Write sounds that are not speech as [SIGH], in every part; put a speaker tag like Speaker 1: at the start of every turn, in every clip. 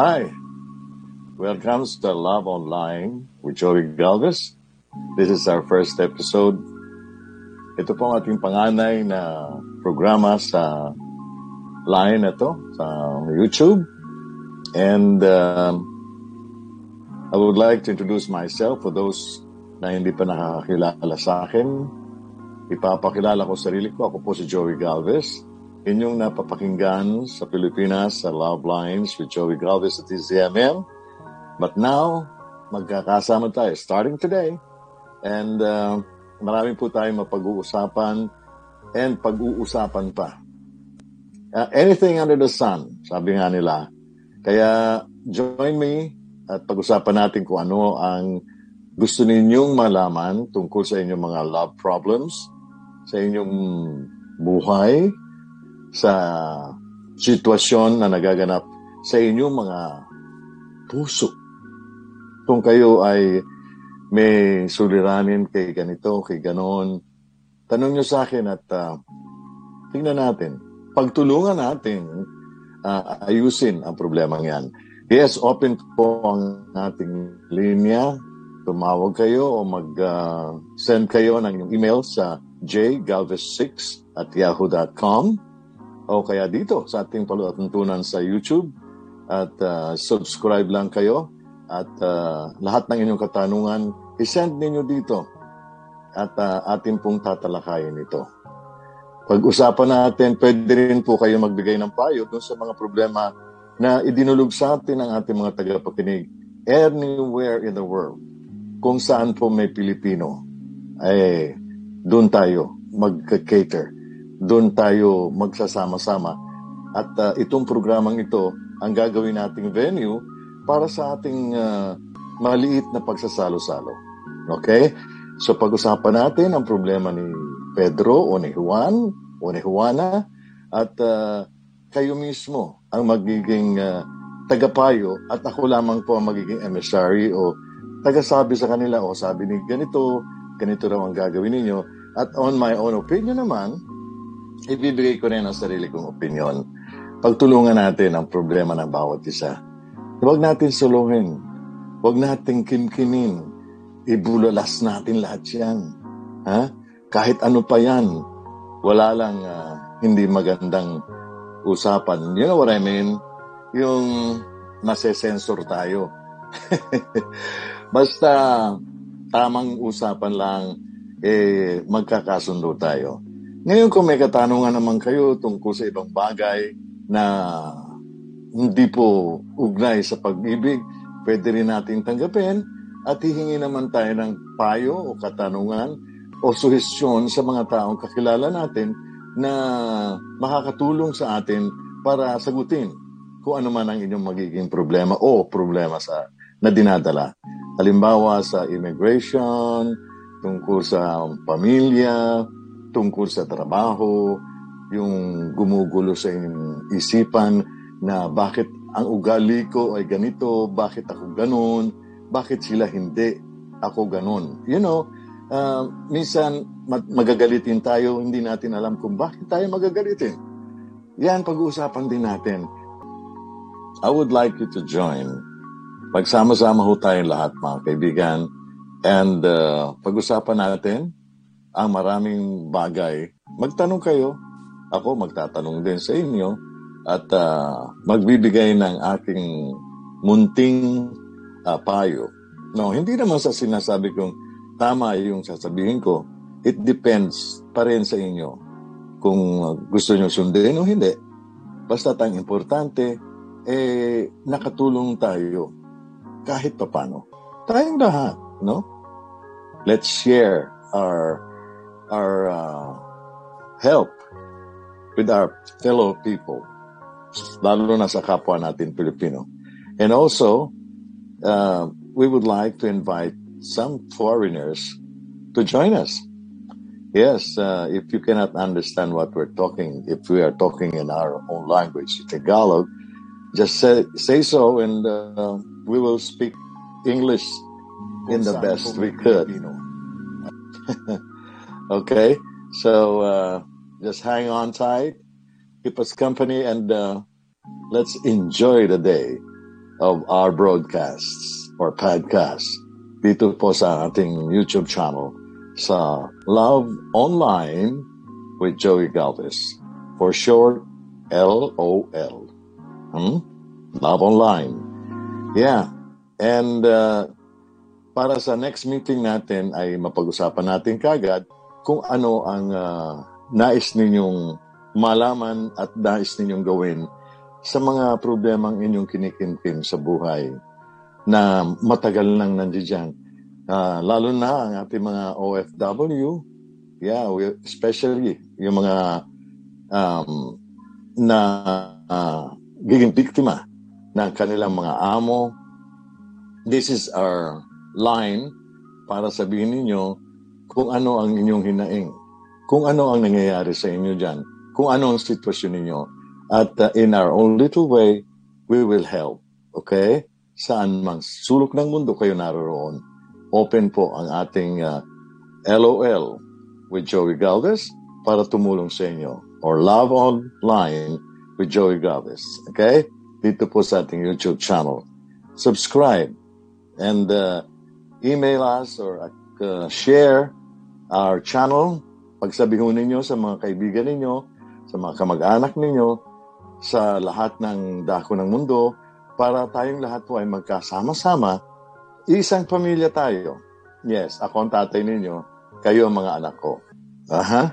Speaker 1: Hi, welcome to Love Online with Joey Galvez. This is our first episode. Ito po ang ating panganay na programa sa line na to, sa YouTube. And uh, I would like to introduce myself for those na hindi pa nakakakilala sa akin. Ipapakilala ko sarili ko. Ako po si Joey Galvez inyong napapakinggan sa Pilipinas sa Love Lines with Joey Galvez at TCMM. But now, magkakasama tayo starting today. And uh, marami po tayong mapag-uusapan and pag-uusapan pa. Uh, anything under the sun, sabi nga nila. Kaya join me at pag-usapan natin kung ano ang gusto ninyong malaman tungkol sa inyong mga love problems, sa inyong buhay, sa sitwasyon na nagaganap sa inyong mga puso. Kung kayo ay may suliranin kay ganito, kay ganon, tanong nyo sa akin at uh, tingnan natin. Pagtulungan natin uh, ayusin ang problema yan. Yes, open po ang ating linya. Tumawag kayo o mag-send uh, kayo ng email sa jgalvez6 at yahoo.com o kaya dito sa ating palutuntunan sa YouTube at uh, subscribe lang kayo at uh, lahat ng inyong katanungan isend ninyo dito at uh, atin pong tatalakayin ito. Pag-usapan natin, pwede rin po kayo magbigay ng payo dun sa mga problema na idinulog sa atin ng ating mga tagapakinig anywhere in the world. Kung saan po may Pilipino, eh, doon tayo mag-cater doon tayo magsasama-sama. At uh, itong programang ito, ang gagawin nating venue para sa ating uh, maliit na pagsasalo-salo. Okay? So pag-usapan natin ang problema ni Pedro o ni Juan o ni Juana at uh, kayo mismo ang magiging uh, tagapayo at ako lamang po ang magiging emissary o tagasabi sa kanila o sabi ni ganito, ganito raw ang gagawin ninyo. At on my own opinion naman, ibibigay ko rin ang sarili kong opinion. Pagtulungan natin ang problema ng bawat isa. Huwag natin sulungin. Huwag natin kimkimin. Ibulalas natin lahat yan. Ha? Kahit ano pa yan, wala lang uh, hindi magandang usapan. You know what I mean? Yung masesensor tayo. [LAUGHS] Basta tamang usapan lang, eh, magkakasundo tayo. Ngayon kung may katanungan naman kayo tungkol sa ibang bagay na hindi po ugnay sa pag-ibig, pwede rin nating tanggapin at hihingi naman tayo ng payo o katanungan o suhestyon sa mga taong kakilala natin na makakatulong sa atin para sagutin kung ano man ang inyong magiging problema o problema sa na dinadala. Halimbawa sa immigration, tungkol sa pamilya, tungkol sa trabaho, yung gumugulo sa inyong isipan na bakit ang ugali ko ay ganito, bakit ako ganon, bakit sila hindi, ako ganon. You know, uh, minsan magagalitin tayo, hindi natin alam kung bakit tayo magagalitin. Yan, pag-uusapan din natin. I would like you to join. Pagsama-sama ho tayong lahat, mga kaibigan. And uh, pag-usapan natin ang maraming bagay, magtanong kayo. Ako magtatanong din sa inyo at uh, magbibigay ng aking munting uh, payo. No, hindi naman sa sinasabi kong tama yung sasabihin ko. It depends pa rin sa inyo kung gusto nyo sundin o hindi. Basta ang importante, eh, nakatulong tayo kahit papano. Tayong lahat, no? Let's share our our uh, help with our fellow people, lalo na sa kapwa natin Pilipino. And also, uh, we would like to invite some foreigners to join us. Yes, uh, if you cannot understand what we're talking, if we are talking in our own language, Tagalog, just say, say so and uh, we will speak English in the best we could. [LAUGHS] Okay, so uh, just hang on tight, keep us company, and uh, let's enjoy the day of our broadcasts or podcasts dito po sa ating YouTube channel sa Love Online with Joey Galvez. For short, L-O-L. Hmm? Love Online. Yeah. And uh, para sa next meeting natin ay mapag-usapan natin kagad kung ano ang uh, nais ninyong malaman at nais ninyong gawin sa mga problemang inyong kinikintin sa buhay na matagal nang nandiyan. Uh, lalo na ang ating mga OFW, yeah, we, especially yung mga um, na uh, giging biktima ng kanilang mga amo. This is our line para sabihin ninyo kung ano ang inyong hinaing, kung ano ang nangyayari sa inyo dyan, kung ano ang sitwasyon ninyo. At uh, in our own little way, we will help. Okay? Saan mang sulok ng mundo kayo naroon. Open po ang ating uh, LOL with Joey Galvez para tumulong sa inyo. Or Love Online with Joey Galvez. Okay? Dito po sa ating YouTube channel. Subscribe and uh, email us or uh, share our channel. Pagsabihin ninyo sa mga kaibigan ninyo, sa mga kamag-anak ninyo, sa lahat ng dako ng mundo, para tayong lahat po ay magkasama-sama, isang pamilya tayo. Yes, ako ang tatay ninyo, kayo ang mga anak ko. Uh-huh.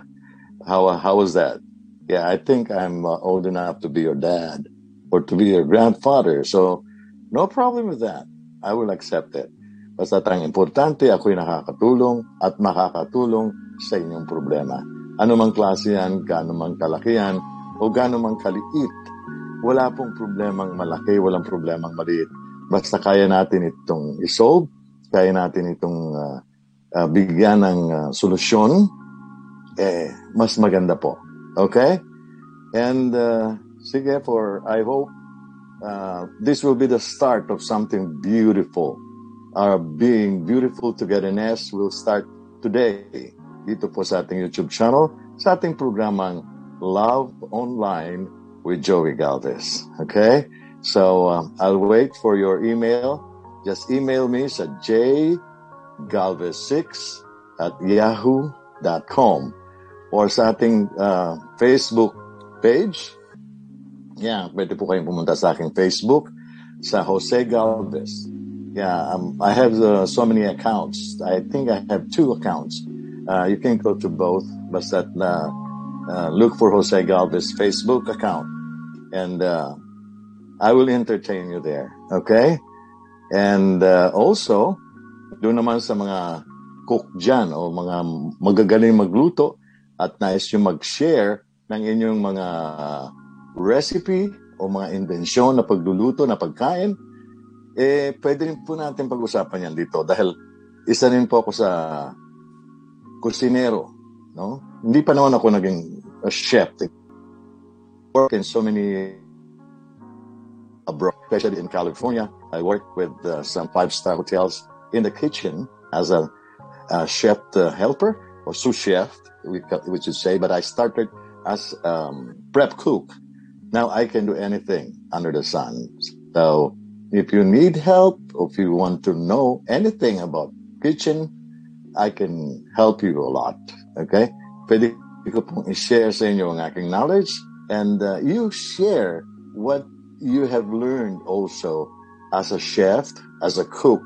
Speaker 1: How, how was that? Yeah, I think I'm uh, old enough to be your dad or to be your grandfather. So, no problem with that. I will accept it. Basta ang importante, ako'y nakakatulong at makakatulong sa inyong problema. Ano mang klase yan, gaano mang kalaki yan, o gaano mang kaliit, wala pong problemang malaki, walang problemang maliit. Basta kaya natin itong isolve, kaya natin itong uh, uh, bigyan ng uh, solusyon, eh, mas maganda po. Okay? And, uh, sige, for, I hope, uh, this will be the start of something beautiful our being beautiful togetherness will start today dito po sa ating YouTube channel sa ating programang Love Online with Joey Galvez. Okay? So, um, I'll wait for your email. Just email me sa jgalvez6 at yahoo.com or sa ating uh, Facebook page. Yeah, pwede po kayong pumunta sa aking Facebook sa Jose Galvez. Yeah, um, I have uh, so many accounts. I think I have two accounts. Uh, you can go to both, but that uh, uh look for Jose Galvez Facebook account, and uh, I will entertain you there. Okay, and uh, also doon naman sa mga cook dyan o mga magagaling magluto at nais yung mag-share ng inyong mga recipe o mga invensyon na pagluluto na pagkain, eh, pwede rin po natin pag-usapan yan dito dahil isa rin po ako sa kusinero. No? Hindi pa naman ako naging a chef. I work in so many abroad, especially in California. I work with uh, some five-star hotels in the kitchen as a, a chef uh, helper or sous chef, we, we should say. But I started as um, prep cook. Now I can do anything under the sun. So If you need help, or if you want to know anything about kitchen, I can help you a lot. Okay? Pwede ko pong i-share sa inyo ang aking knowledge and uh, you share what you have learned also as a chef, as a cook,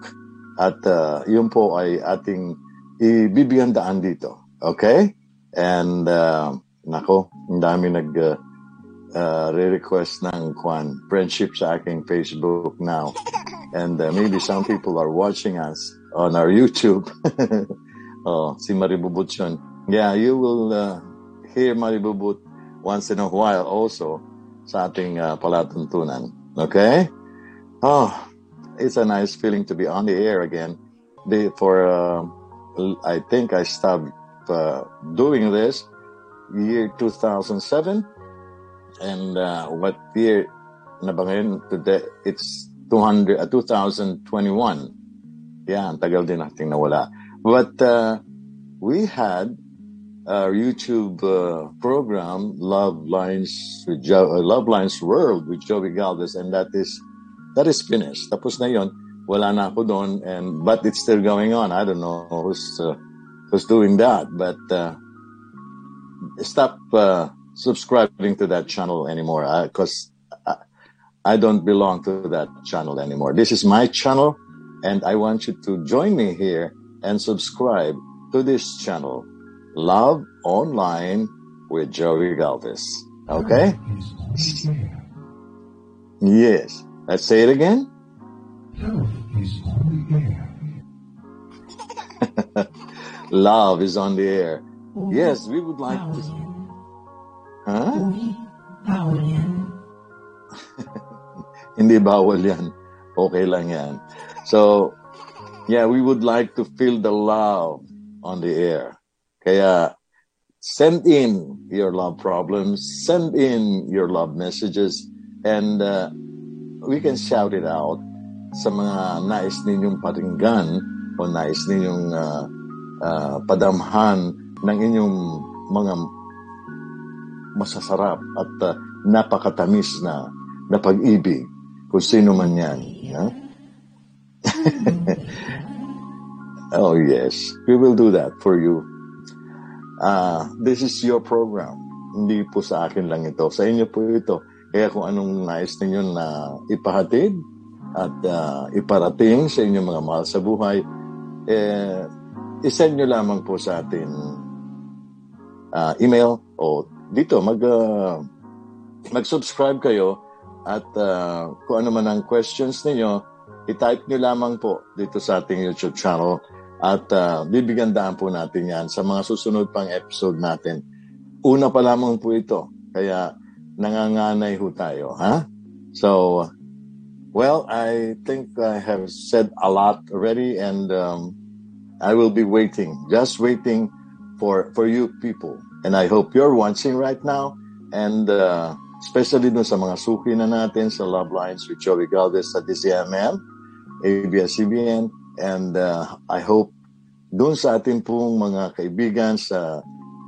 Speaker 1: at uh, yun po ay ating ibibigyan daan dito. Okay? And, uh, nako, ang dami nag, uh, uh, re-request ng kwan, friendship sa aking Facebook now. [LAUGHS] And uh, maybe some people are watching us on our YouTube. [LAUGHS] oh, si Maribubut yun. Yeah, you will uh, hear Maribubut once in a while also sa ating uh, palatuntunan. Okay? Oh, it's a nice feeling to be on the air again. The, for, uh, I think I stopped uh, doing this year 2007 and uh, what year na ba ngayon? Today, it's 200, uh, 2021. Yeah, ang tagal din nating nawala. But uh, we had our YouTube uh, program, Love Lines with jo- uh, Love Lines World with Joey Galvez, and that is that is finished. Tapos na yon. Wala na ako doon. And, but it's still going on. I don't know who's, uh, who's doing that. But uh, stop uh, subscribing to that channel anymore uh, because I, I don't belong to that channel anymore. This is my channel. And I want you to join me here and subscribe to this channel, Love Online with Joey Galvez. Okay? Yes. Let's say it again. [LAUGHS] Love is on the air. Yes, we would like to. Huh?
Speaker 2: Bawal yan. [LAUGHS]
Speaker 1: Hindi bawal yan. Okay lang yan. So, yeah, we would like to feel the love on the air. Kaya, send in your love problems, send in your love messages, and uh, we can shout it out sa mga nais ninyong paringgan o nais ninyong uh, uh, padamhan ng inyong mga masasarap at uh, napakatamis na na pag-ibig kung sino man yan. Yeah? [LAUGHS] oh yes, we will do that for you. Uh, this is your program. Hindi po sa akin lang ito. Sa inyo po ito. Kaya kung anong nais ninyo na ipahatid at uh, iparating sa inyong mga mahal sa buhay, eh, isend nyo lamang po sa atin uh, email o dito mag uh, mag-subscribe kayo at uh, kung ano man ang questions niyo i-type nyo lamang po dito sa ating YouTube channel at uh, bibigyan daan po natin yan sa mga susunod pang episode natin. Una pa lamang po ito. Kaya nanganganay ho tayo, ha? So, well, I think I have said a lot already and um, I will be waiting, just waiting for, for you people. And I hope you're watching right now and uh, especially dun sa mga suki na natin sa Love Lines with Joey Galvez sa DCMM, ABS-CBN, and uh, I hope dun sa ating pong mga kaibigan sa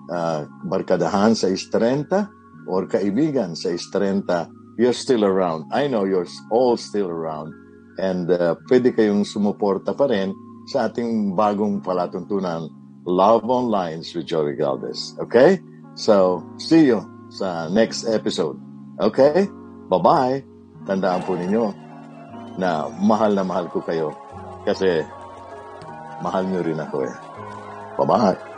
Speaker 1: uh, Barkadahan sa Istrenta, or kaibigan sa Estrenta, you're still around. I know you're all still around. And uh, pwede kayong sumuporta pa rin sa ating bagong palatuntunan, Love Online with Joey Galvez. Okay? So, see you sa next episode. Okay? Bye-bye. Tandaan po ninyo na mahal na mahal ko kayo kasi mahal nyo rin ako eh. Bye-bye.